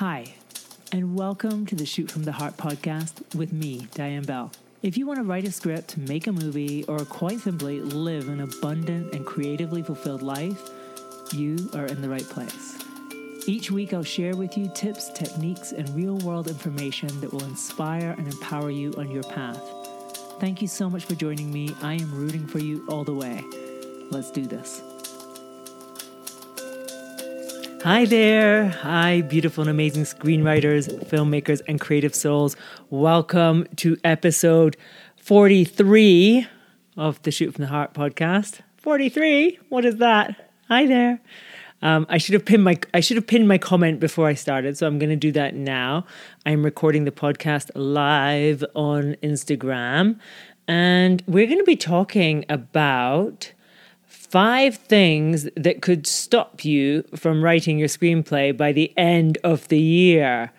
Hi, and welcome to the Shoot from the Heart podcast with me, Diane Bell. If you want to write a script, make a movie, or quite simply live an abundant and creatively fulfilled life, you are in the right place. Each week, I'll share with you tips, techniques, and real world information that will inspire and empower you on your path. Thank you so much for joining me. I am rooting for you all the way. Let's do this. Hi there. Hi, beautiful and amazing screenwriters, filmmakers, and creative souls. Welcome to episode 43 of the Shoot from the Heart podcast. 43? What is that? Hi there. Um, I should have pinned my I should have pinned my comment before I started, so I'm going to do that now. I'm recording the podcast live on Instagram, and we're going to be talking about five things that could stop you from writing your screenplay by the end of the year,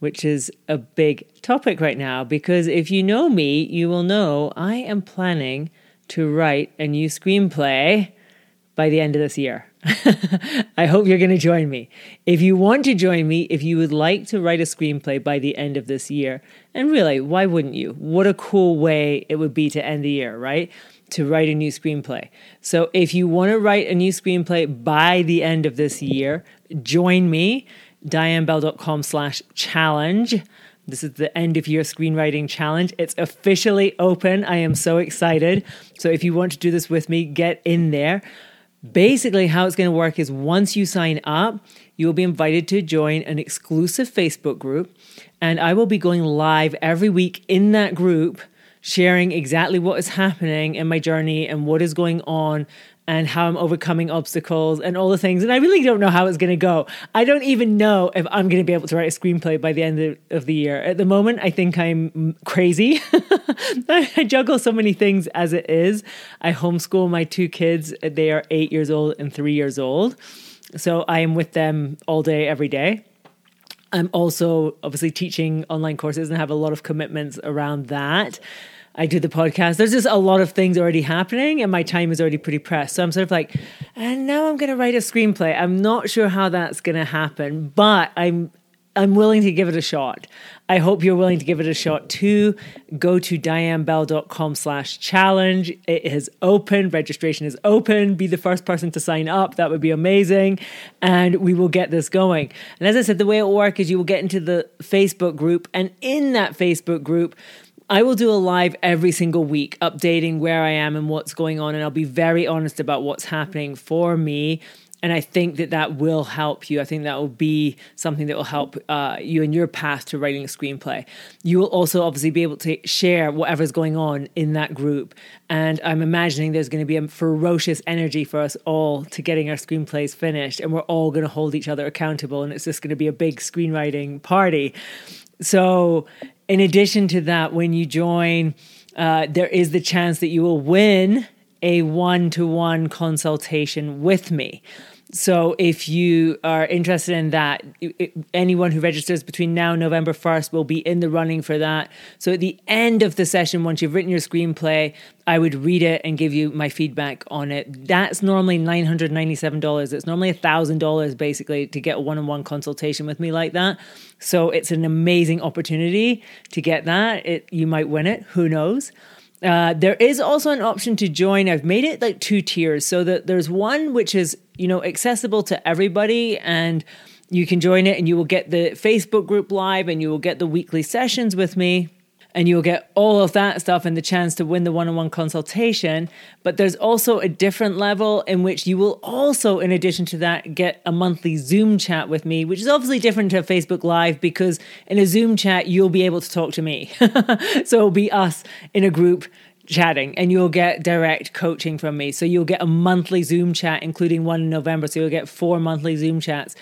which is a big topic right now. Because if you know me, you will know I am planning to write a new screenplay by the end of this year. I hope you're going to join me. If you want to join me, if you would like to write a screenplay by the end of this year, and really, why wouldn't you? What a cool way it would be to end the year, right? To write a new screenplay. So if you want to write a new screenplay by the end of this year, join me, dianebell.com slash challenge. This is the end of year screenwriting challenge. It's officially open. I am so excited. So if you want to do this with me, get in there. Basically, how it's going to work is once you sign up, you will be invited to join an exclusive Facebook group. And I will be going live every week in that group sharing exactly what is happening in my journey and what is going on and how I'm overcoming obstacles and all the things. And I really don't know how it's going to go. I don't even know if I'm going to be able to write a screenplay by the end of, of the year. At the moment, I think I'm crazy. I juggle so many things as it is. I homeschool my two kids, they are eight years old and three years old. So I am with them all day, every day. I'm also obviously teaching online courses and have a lot of commitments around that. I do the podcast. There's just a lot of things already happening, and my time is already pretty pressed. So I'm sort of like, and now I'm going to write a screenplay. I'm not sure how that's going to happen, but I'm I'm willing to give it a shot. I hope you're willing to give it a shot too. Go to dianebell.com slash challenge. It is open. Registration is open. Be the first person to sign up. That would be amazing. And we will get this going. And as I said, the way it will work is you will get into the Facebook group. And in that Facebook group, I will do a live every single week updating where I am and what's going on. And I'll be very honest about what's happening for me. And I think that that will help you. I think that will be something that will help uh, you in your path to writing a screenplay. You will also obviously be able to share whatever's going on in that group. And I'm imagining there's going to be a ferocious energy for us all to getting our screenplays finished. And we're all going to hold each other accountable. And it's just going to be a big screenwriting party. So in addition to that, when you join, uh, there is the chance that you will win a one to one consultation with me. So if you are interested in that, anyone who registers between now and November 1st will be in the running for that. So at the end of the session, once you've written your screenplay, I would read it and give you my feedback on it. That's normally $997. It's normally $1,000 basically to get a one on one consultation with me like that. So it's an amazing opportunity to get that. It, you might win it, who knows? Uh, there is also an option to join. I've made it like two tiers so that there's one which is, you know, accessible to everybody and you can join it and you will get the Facebook group live and you will get the weekly sessions with me and you'll get all of that stuff and the chance to win the one on one consultation. But there's also a different level in which you will also, in addition to that, get a monthly Zoom chat with me, which is obviously different to Facebook Live because in a Zoom chat, you'll be able to talk to me. so it'll be us in a group chatting and you'll get direct coaching from me. So you'll get a monthly Zoom chat, including one in November. So you'll get four monthly Zoom chats.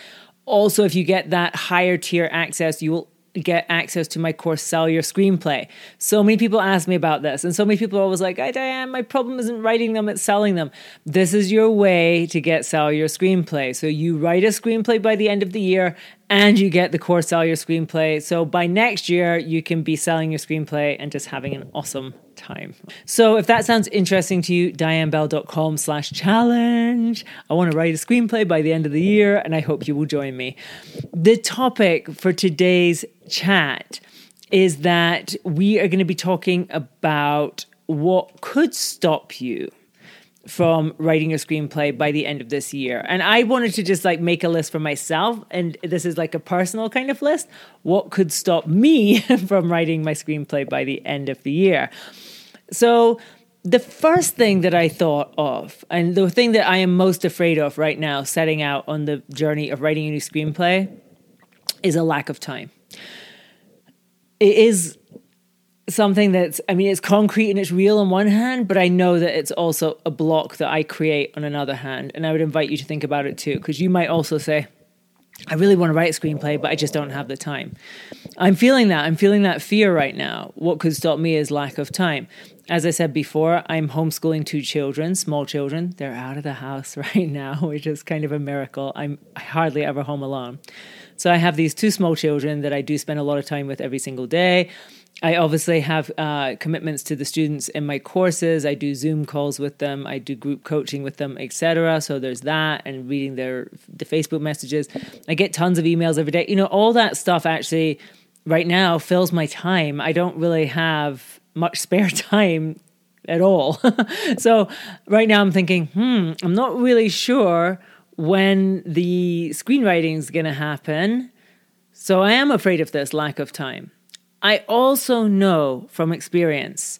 Also, if you get that higher tier access, you will get access to my course sell your screenplay. So many people ask me about this and so many people are always like I diane my problem isn't writing them it's selling them. This is your way to get sell your screenplay. So you write a screenplay by the end of the year and you get the course sell your screenplay. So by next year you can be selling your screenplay and just having an awesome time. So if that sounds interesting to you, dianebell.com slash challenge. I want to write a screenplay by the end of the year, and I hope you will join me. The topic for today's chat is that we are going to be talking about what could stop you from writing a screenplay by the end of this year. And I wanted to just like make a list for myself. And this is like a personal kind of list. What could stop me from writing my screenplay by the end of the year? So, the first thing that I thought of, and the thing that I am most afraid of right now, setting out on the journey of writing a new screenplay, is a lack of time. It is something that's i mean it's concrete and it's real on one hand but i know that it's also a block that i create on another hand and i would invite you to think about it too because you might also say i really want to write a screenplay but i just don't have the time. I'm feeling that i'm feeling that fear right now. What could stop me is lack of time. As i said before i'm homeschooling two children small children. They're out of the house right now which is kind of a miracle. I'm hardly ever home alone. So i have these two small children that i do spend a lot of time with every single day I obviously have uh, commitments to the students in my courses. I do Zoom calls with them. I do group coaching with them, etc. So there's that, and reading their the Facebook messages. I get tons of emails every day. You know, all that stuff actually right now fills my time. I don't really have much spare time at all. so right now I'm thinking, hmm, I'm not really sure when the screenwriting is going to happen. So I am afraid of this lack of time. I also know from experience,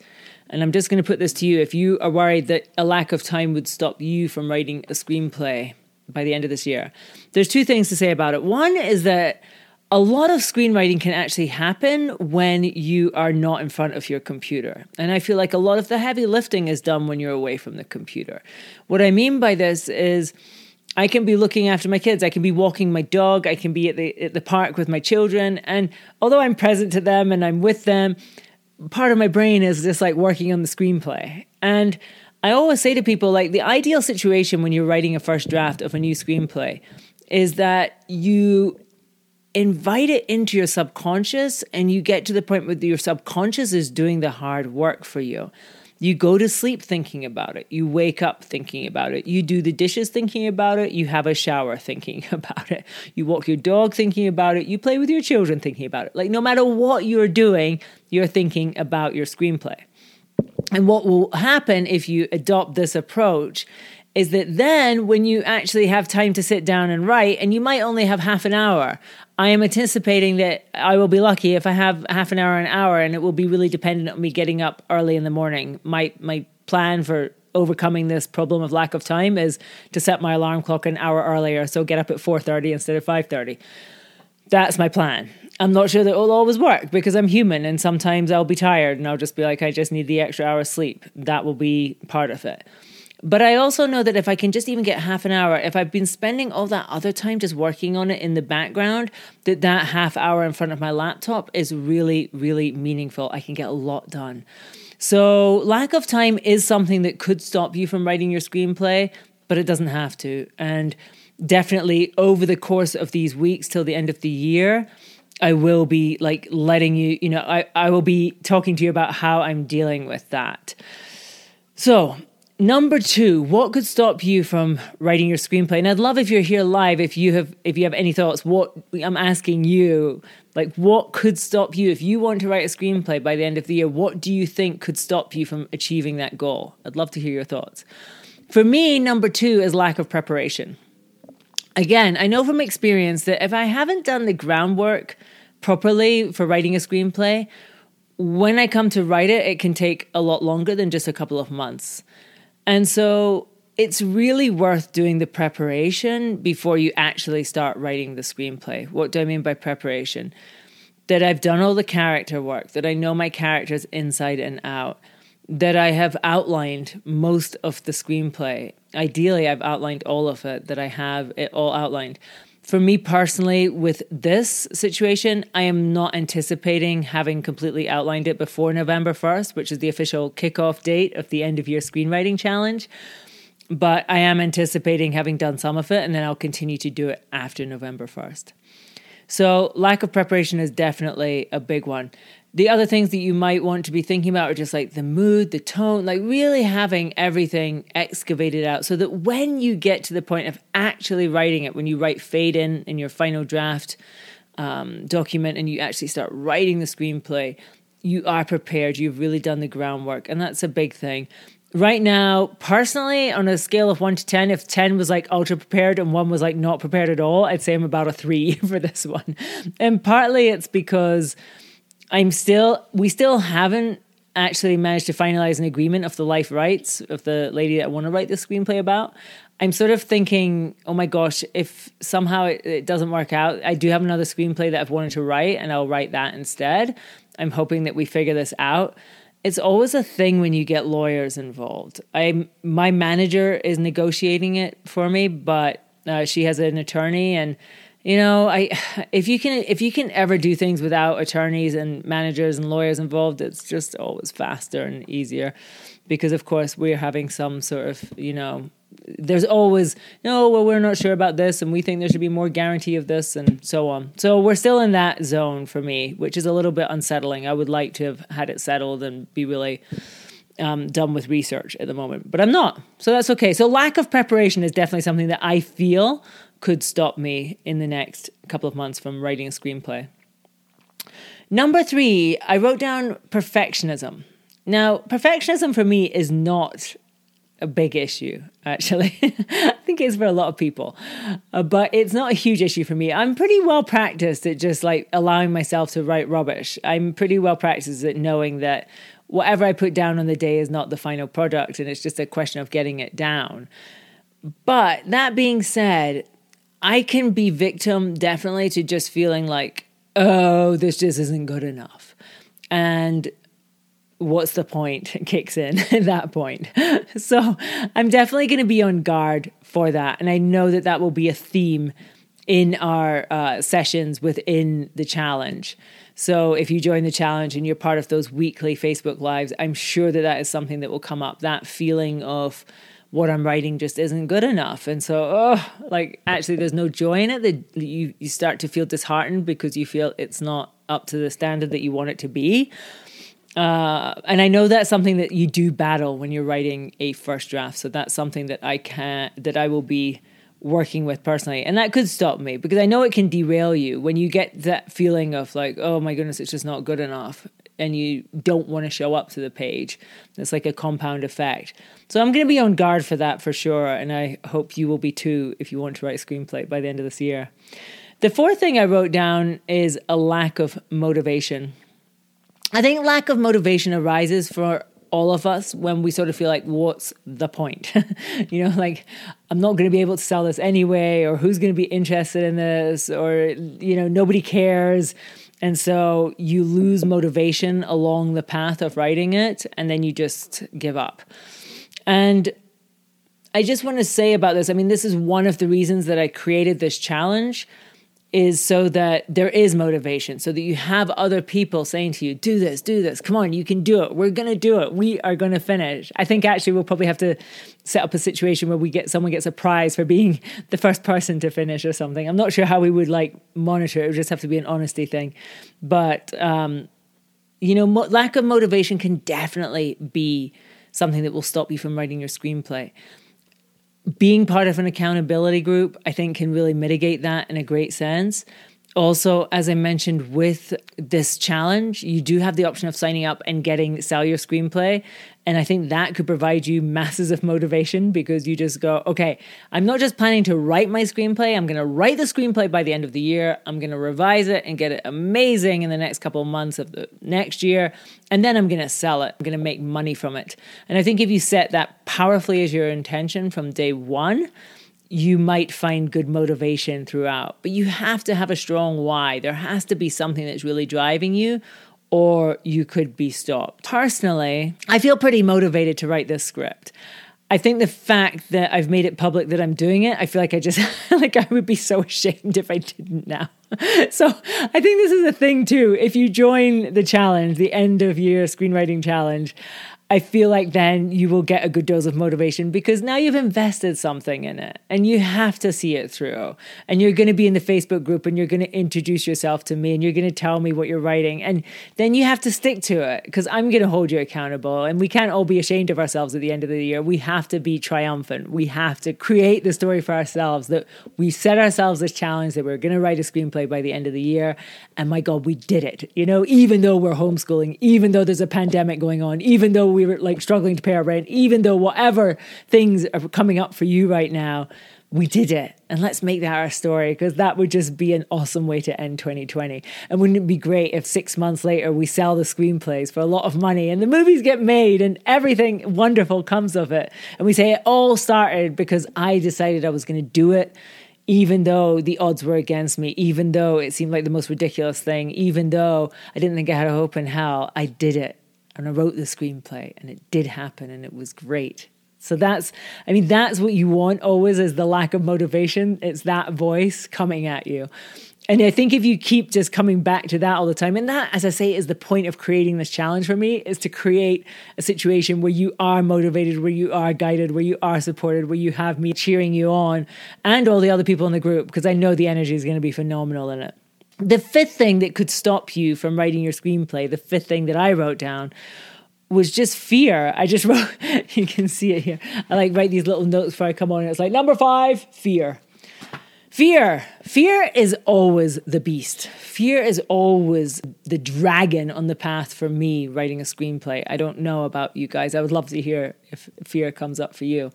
and I'm just going to put this to you if you are worried that a lack of time would stop you from writing a screenplay by the end of this year, there's two things to say about it. One is that a lot of screenwriting can actually happen when you are not in front of your computer. And I feel like a lot of the heavy lifting is done when you're away from the computer. What I mean by this is, I can be looking after my kids. I can be walking my dog. I can be at the at the park with my children. And although I'm present to them and I'm with them, part of my brain is just like working on the screenplay. And I always say to people like the ideal situation when you're writing a first draft of a new screenplay is that you invite it into your subconscious and you get to the point where your subconscious is doing the hard work for you. You go to sleep thinking about it. You wake up thinking about it. You do the dishes thinking about it. You have a shower thinking about it. You walk your dog thinking about it. You play with your children thinking about it. Like, no matter what you're doing, you're thinking about your screenplay. And what will happen if you adopt this approach is that then when you actually have time to sit down and write, and you might only have half an hour, I am anticipating that I will be lucky if I have half an hour, an hour, and it will be really dependent on me getting up early in the morning. My my plan for overcoming this problem of lack of time is to set my alarm clock an hour earlier, so get up at four thirty instead of five thirty. That's my plan. I'm not sure that it will always work because I'm human, and sometimes I'll be tired, and I'll just be like, I just need the extra hour of sleep. That will be part of it. But I also know that if I can just even get half an hour, if I've been spending all that other time just working on it in the background, that that half hour in front of my laptop is really, really meaningful. I can get a lot done. So, lack of time is something that could stop you from writing your screenplay, but it doesn't have to. And definitely over the course of these weeks till the end of the year, I will be like letting you, you know, I, I will be talking to you about how I'm dealing with that. So, Number two, what could stop you from writing your screenplay? And I'd love if you're here live, if you have if you have any thoughts. What I'm asking you, like what could stop you if you want to write a screenplay by the end of the year? What do you think could stop you from achieving that goal? I'd love to hear your thoughts. For me, number two is lack of preparation. Again, I know from experience that if I haven't done the groundwork properly for writing a screenplay, when I come to write it, it can take a lot longer than just a couple of months. And so it's really worth doing the preparation before you actually start writing the screenplay. What do I mean by preparation? That I've done all the character work, that I know my characters inside and out, that I have outlined most of the screenplay. Ideally, I've outlined all of it, that I have it all outlined for me personally, with this situation, I am not anticipating having completely outlined it before November 1st, which is the official kickoff date of the end of year screenwriting challenge. But I am anticipating having done some of it, and then I'll continue to do it after November 1st. So, lack of preparation is definitely a big one. The other things that you might want to be thinking about are just like the mood, the tone, like really having everything excavated out so that when you get to the point of actually writing it, when you write fade in in your final draft um, document and you actually start writing the screenplay, you are prepared. You've really done the groundwork. And that's a big thing right now, personally, on a scale of one to 10, if 10 was like ultra prepared and one was like not prepared at all, I'd say I'm about a three for this one. And partly it's because I'm still, we still haven't actually managed to finalize an agreement of the life rights of the lady that I want to write the screenplay about. I'm sort of thinking, oh my gosh, if somehow it, it, doesn't work out, I do have another screenplay that I've wanted to write and I'll write that instead. I'm hoping that we figure this out it's always a thing when you get lawyers involved. I my manager is negotiating it for me, but uh, she has an attorney, and you know, I if you can if you can ever do things without attorneys and managers and lawyers involved, it's just always faster and easier, because of course we're having some sort of you know there's always no well we're not sure about this and we think there should be more guarantee of this and so on. So we're still in that zone for me which is a little bit unsettling. I would like to have had it settled and be really um, done with research at the moment but i'm not. So that's okay. So lack of preparation is definitely something that i feel could stop me in the next couple of months from writing a screenplay number three i wrote down perfectionism now perfectionism for me is not a big issue, actually. I think it's for a lot of people, uh, but it's not a huge issue for me. I'm pretty well practiced at just like allowing myself to write rubbish. I'm pretty well practiced at knowing that whatever I put down on the day is not the final product and it's just a question of getting it down. But that being said, I can be victim definitely to just feeling like, oh, this just isn't good enough. And what's the point kicks in at that point. So I'm definitely going to be on guard for that. And I know that that will be a theme in our uh, sessions within the challenge. So if you join the challenge and you're part of those weekly Facebook lives, I'm sure that that is something that will come up. That feeling of what I'm writing just isn't good enough. And so, oh, like actually, there's no joy in it. That you you start to feel disheartened because you feel it's not up to the standard that you want it to be. Uh, and I know that's something that you do battle when you're writing a first draft. So that's something that I can that I will be working with personally, and that could stop me because I know it can derail you when you get that feeling of like, oh my goodness, it's just not good enough, and you don't want to show up to the page. It's like a compound effect. So I'm going to be on guard for that for sure, and I hope you will be too if you want to write a screenplay by the end of this year. The fourth thing I wrote down is a lack of motivation. I think lack of motivation arises for all of us when we sort of feel like, what's the point? you know, like, I'm not going to be able to sell this anyway, or who's going to be interested in this, or, you know, nobody cares. And so you lose motivation along the path of writing it, and then you just give up. And I just want to say about this I mean, this is one of the reasons that I created this challenge is so that there is motivation, so that you have other people saying to you, do this, do this, come on, you can do it. We're going to do it. We are going to finish. I think actually we'll probably have to set up a situation where we get someone gets a prize for being the first person to finish or something. I'm not sure how we would like monitor it. It would just have to be an honesty thing. But, um, you know, mo- lack of motivation can definitely be something that will stop you from writing your screenplay being part of an accountability group, I think, can really mitigate that in a great sense. Also, as I mentioned with this challenge, you do have the option of signing up and getting sell your screenplay. And I think that could provide you masses of motivation because you just go, okay, I'm not just planning to write my screenplay, I'm going to write the screenplay by the end of the year. I'm going to revise it and get it amazing in the next couple of months of the next year. And then I'm going to sell it. I'm going to make money from it. And I think if you set that powerfully as your intention from day one, you might find good motivation throughout, but you have to have a strong why. There has to be something that's really driving you, or you could be stopped. Personally, I feel pretty motivated to write this script. I think the fact that I've made it public that I'm doing it, I feel like I just like I would be so ashamed if I didn't now. So I think this is a thing too. If you join the challenge, the end of year screenwriting challenge, I feel like then you will get a good dose of motivation because now you've invested something in it and you have to see it through. And you're going to be in the Facebook group and you're going to introduce yourself to me and you're going to tell me what you're writing. And then you have to stick to it because I'm going to hold you accountable. And we can't all be ashamed of ourselves at the end of the year. We have to be triumphant. We have to create the story for ourselves that we set ourselves this challenge that we're going to write a screenplay by the end of the year. And my God, we did it. You know, even though we're homeschooling, even though there's a pandemic going on, even though we were like struggling to pay our rent, even though whatever things are coming up for you right now, we did it. And let's make that our story because that would just be an awesome way to end 2020. And wouldn't it be great if six months later we sell the screenplays for a lot of money and the movies get made and everything wonderful comes of it? And we say it all started because I decided I was going to do it even though the odds were against me, even though it seemed like the most ridiculous thing, even though I didn't think I had a hope in hell, I did it. And I wrote the screenplay and it did happen and it was great. So that's, I mean, that's what you want always is the lack of motivation. It's that voice coming at you. And I think if you keep just coming back to that all the time, and that, as I say, is the point of creating this challenge for me, is to create a situation where you are motivated, where you are guided, where you are supported, where you have me cheering you on and all the other people in the group, because I know the energy is going to be phenomenal in it. The fifth thing that could stop you from writing your screenplay, the fifth thing that I wrote down was just fear. I just wrote, you can see it here. I like write these little notes before I come on. And it's like number five, fear. Fear. Fear is always the beast. Fear is always the dragon on the path for me writing a screenplay. I don't know about you guys. I would love to hear if fear comes up for you.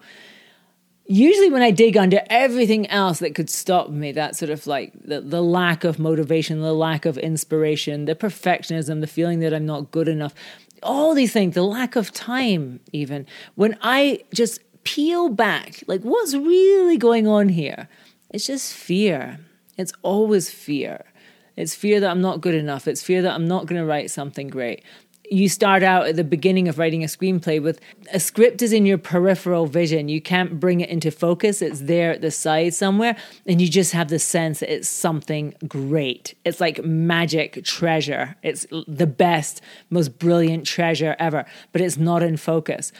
Usually, when I dig under everything else that could stop me, that sort of like the, the lack of motivation, the lack of inspiration, the perfectionism, the feeling that I'm not good enough, all these things, the lack of time, even, when I just peel back, like what's really going on here? It's just fear. It's always fear. It's fear that I'm not good enough. It's fear that I'm not going to write something great. You start out at the beginning of writing a screenplay with a script is in your peripheral vision. You can't bring it into focus. It's there at the side somewhere. And you just have the sense that it's something great. It's like magic treasure. It's the best, most brilliant treasure ever, but it's not in focus.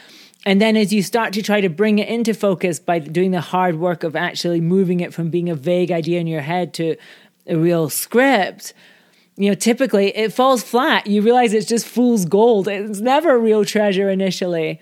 And then as you start to try to bring it into focus by doing the hard work of actually moving it from being a vague idea in your head to a real script, you know, typically it falls flat. You realize it's just fool's gold. It's never real treasure initially.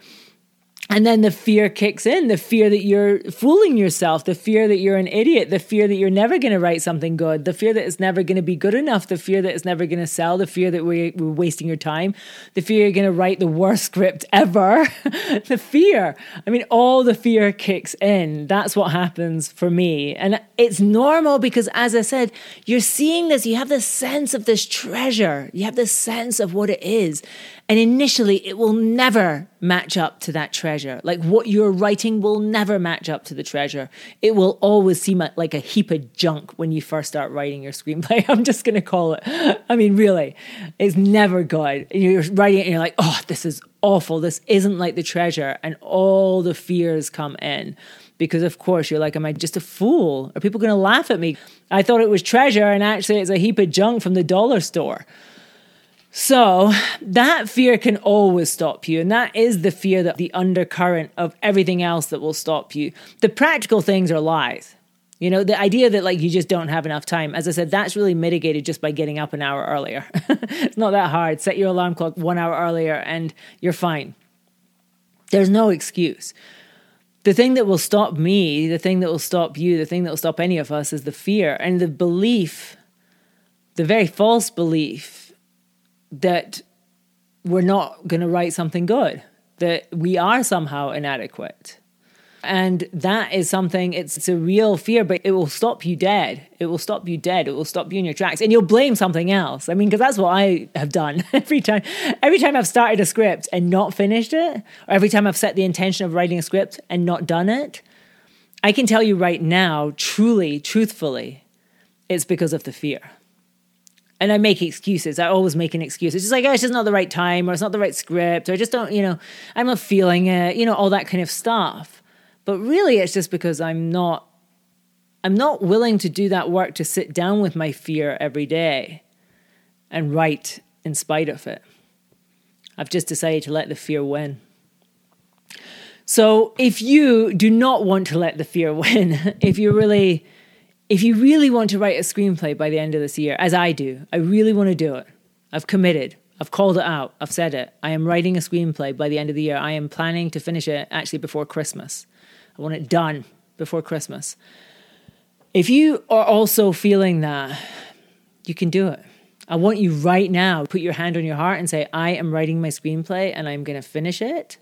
And then the fear kicks in the fear that you're fooling yourself, the fear that you're an idiot, the fear that you're never going to write something good, the fear that it's never going to be good enough, the fear that it's never going to sell, the fear that we're, we're wasting your time, the fear you're going to write the worst script ever. the fear. I mean, all the fear kicks in. That's what happens for me. And it's normal because, as I said, you're seeing this, you have this sense of this treasure, you have this sense of what it is. And initially, it will never match up to that treasure. Like what you're writing will never match up to the treasure. It will always seem like a heap of junk when you first start writing your screenplay. I'm just going to call it. I mean, really, it's never good. You're writing it and you're like, oh, this is awful. This isn't like the treasure. And all the fears come in because of course you're like am i just a fool are people going to laugh at me i thought it was treasure and actually it's a heap of junk from the dollar store so that fear can always stop you. And that is the fear that the undercurrent of everything else that will stop you. The practical things are lies. You know, the idea that like you just don't have enough time, as I said, that's really mitigated just by getting up an hour earlier. it's not that hard. Set your alarm clock one hour earlier and you're fine. There's no excuse. The thing that will stop me, the thing that will stop you, the thing that will stop any of us is the fear and the belief, the very false belief that we're not going to write something good, that we are somehow inadequate. And that is something, it's, it's, a real fear, but it will stop you dead. It will stop you dead. It will stop you in your tracks. And you'll blame something else. I mean, because that's what I have done every time. Every time I've started a script and not finished it, or every time I've set the intention of writing a script and not done it, I can tell you right now, truly, truthfully, it's because of the fear and I make excuses. I always make an excuse. It's just like, oh, it's just not the right time, or it's not the right script, or I just don't, you know, I'm not feeling it, you know, all that kind of stuff. But really, it's just because I'm not, I'm not willing to do that work to sit down with my fear every day and write in spite of it. I've just decided to let the fear win. So if you do not want to let the fear win, if you really if you really want to write a screenplay by the end of this year, as I do, I really want to do it. I've committed. I've called it out. I've said it. I am writing a screenplay by the end of the year. I am planning to finish it actually before Christmas. I want it done before Christmas. If you are also feeling that, you can do it. I want you right now put your hand on your heart and say, I am writing my screenplay and I'm going to finish it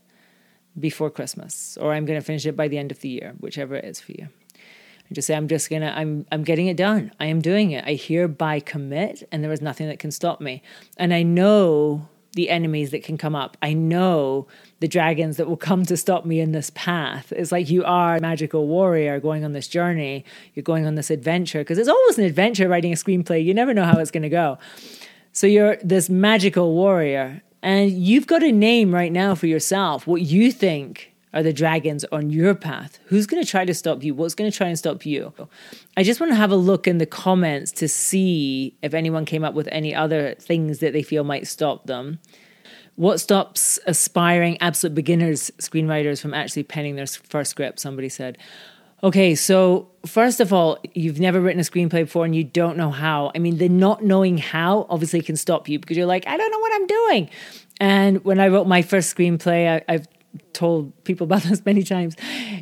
before Christmas, or I'm going to finish it by the end of the year, whichever it is for you. And just say, I'm just gonna, I'm, I'm getting it done. I am doing it. I hereby commit, and there is nothing that can stop me. And I know the enemies that can come up. I know the dragons that will come to stop me in this path. It's like you are a magical warrior going on this journey. You're going on this adventure because it's always an adventure writing a screenplay. You never know how it's going to go. So you're this magical warrior, and you've got a name right now for yourself. What you think are the dragons on your path? Who's going to try to stop you? What's going to try and stop you? I just want to have a look in the comments to see if anyone came up with any other things that they feel might stop them. What stops aspiring absolute beginners screenwriters from actually penning their first script? Somebody said. Okay, so first of all, you've never written a screenplay before and you don't know how. I mean, the not knowing how obviously can stop you because you're like, I don't know what I'm doing. And when I wrote my first screenplay, I, have told people about this many times.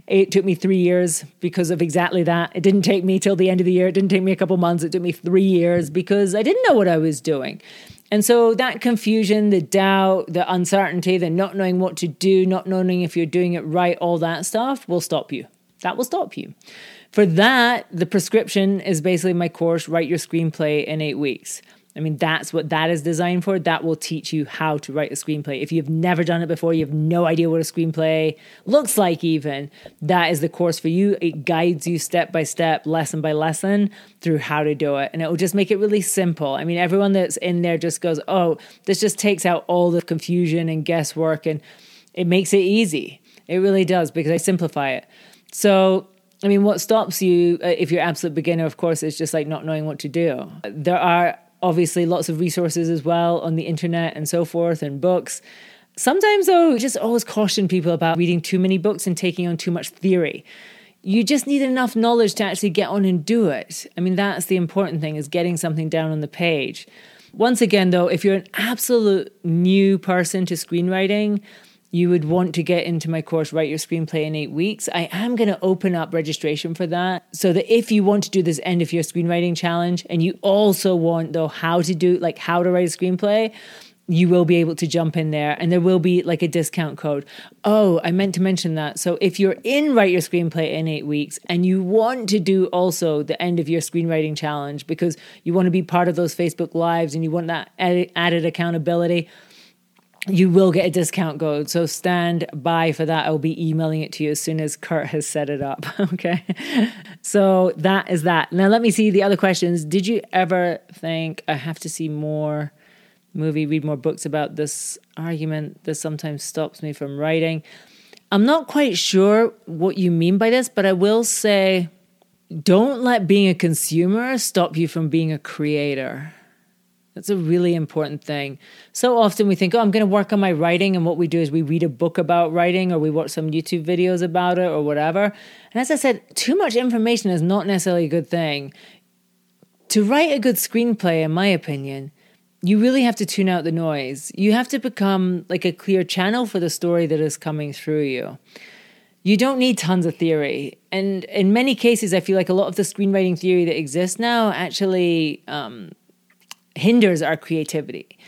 It took me three years because of exactly that. It didn't take me till the end of the year. It didn't take me a couple months. It took me three years because I didn't know what I was doing. And so that confusion, the doubt, the uncertainty, the not knowing what to do, not knowing if you're doing it right, all that stuff will stop you. That will stop you. For that, the prescription is basically my course, Write Your Screenplay in Eight Weeks. I mean, that's what that is designed for. That will teach you how to write a screenplay. If you've never done it before, you have no idea what a screenplay looks like, even, that is the course for you. It guides you step by step, lesson by lesson through how to do it. And it will just make it really simple. I mean, everyone that's in there just goes, oh, this just takes out all the confusion and guesswork and it makes it easy. It really does because I simplify it. So, I mean, what stops you uh, if you're absolute beginner, of course, is just like not knowing what to do. There are obviously lots of resources as well on the internet and so forth and books. Sometimes, though, just always caution people about reading too many books and taking on too much theory. You just need enough knowledge to actually get on and do it. I mean, that's the important thing is getting something down on the page. Once again, though, if you're an absolute new person to screenwriting, you would want to get into my course, Write Your Screenplay in Eight Weeks, I am going to open up registration for that so that if you want to do this end of your screenwriting challenge and you also want, though, how to do, like, how to write a screenplay, you will be able to jump in there and there will be like a discount code. Oh, I meant to mention that. So if you're in Write Your Screenplay in eight weeks and you want to do also the end of your screenwriting challenge because you want to be part of those Facebook Lives and you want that added accountability, you will get a discount code. So stand by for that. I'll be emailing it to you as soon as Kurt has set it up. okay. So that is that. Now let me see the other questions. Did you ever think I have to see more movie, read more books about this argument? This sometimes stops me from writing. I'm not quite sure what you mean by this, but I will say don't let being a consumer stop you from being a creator. That's a really important thing. So often we think, oh, I'm going to work on my writing. And what we do is we read a book about writing or we watch some YouTube videos about it or whatever. And as I said, too much information is not necessarily a good thing. To write a good screenplay, in my opinion, you really have to tune out the noise. You have to become like a clear channel for the story that is coming through you. You don't need tons of theory. And in many cases, I feel like a lot of the screenwriting theory that exists now actually um, hinders our creativity.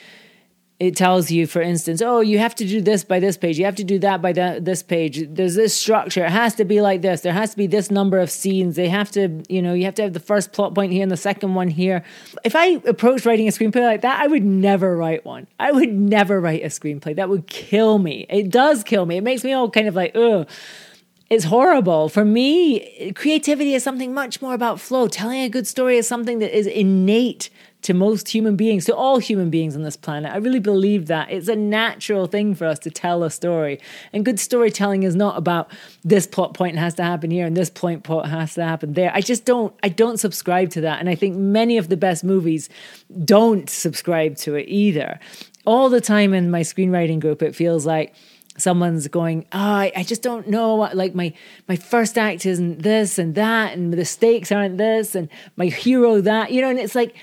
It tells you, for instance, oh, you have to do this by this page. You have to do that by this page. There's this structure. It has to be like this. There has to be this number of scenes. They have to, you know, you have to have the first plot point here and the second one here. If I approached writing a screenplay like that, I would never write one. I would never write a screenplay. That would kill me. It does kill me. It makes me all kind of like, ugh it's horrible. For me, creativity is something much more about flow. Telling a good story is something that is innate to most human beings, to all human beings on this planet. I really believe that. It's a natural thing for us to tell a story. And good storytelling is not about this plot point has to happen here and this point plot has to happen there. I just don't I don't subscribe to that. And I think many of the best movies don't subscribe to it either. All the time in my screenwriting group, it feels like someone's going, oh, I, I just don't know like my, my first act isn't this and that, and the stakes aren't this, and my hero that, you know, and it's like,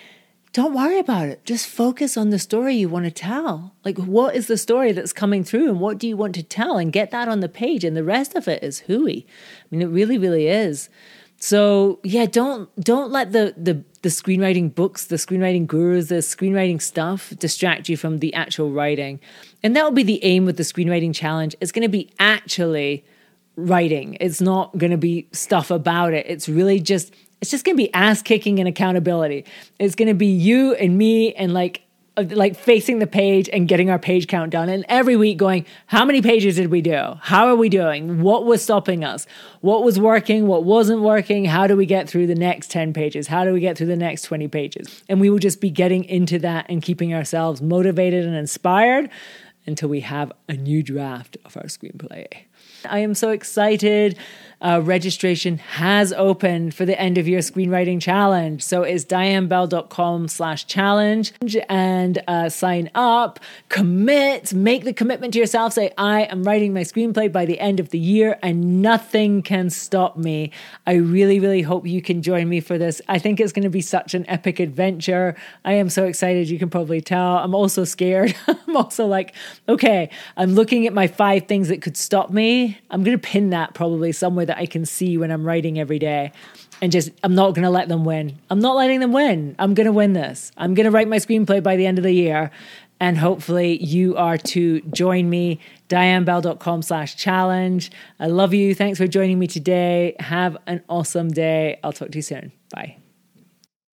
don't worry about it. Just focus on the story you want to tell. Like, what is the story that's coming through and what do you want to tell? And get that on the page. And the rest of it is hooey. I mean, it really, really is. So yeah, don't don't let the the the screenwriting books, the screenwriting gurus, the screenwriting stuff distract you from the actual writing. And that will be the aim with the screenwriting challenge. It's going to be actually writing. It's not going to be stuff about it. It's really just it's just going to be ass kicking and accountability. It's going to be you and me and like uh, like facing the page and getting our page count done. And every week going how many pages did we do? How are we doing? What was stopping us? What was working? What wasn't working? How do we get through the next 10 pages? How do we get through the next 20 pages? And we will just be getting into that and keeping ourselves motivated and inspired until we have a new draft of our screenplay. I am so excited uh, registration has opened for the end of year screenwriting challenge. So it's dianebell.com slash challenge and uh, sign up, commit, make the commitment to yourself. Say, I am writing my screenplay by the end of the year and nothing can stop me. I really, really hope you can join me for this. I think it's going to be such an epic adventure. I am so excited. You can probably tell. I'm also scared. I'm also like, okay, I'm looking at my five things that could stop me. I'm going to pin that probably somewhere that I can see when I'm writing every day. And just, I'm not going to let them win. I'm not letting them win. I'm going to win this. I'm going to write my screenplay by the end of the year. And hopefully you are to join me, dianebell.com slash challenge. I love you. Thanks for joining me today. Have an awesome day. I'll talk to you soon. Bye.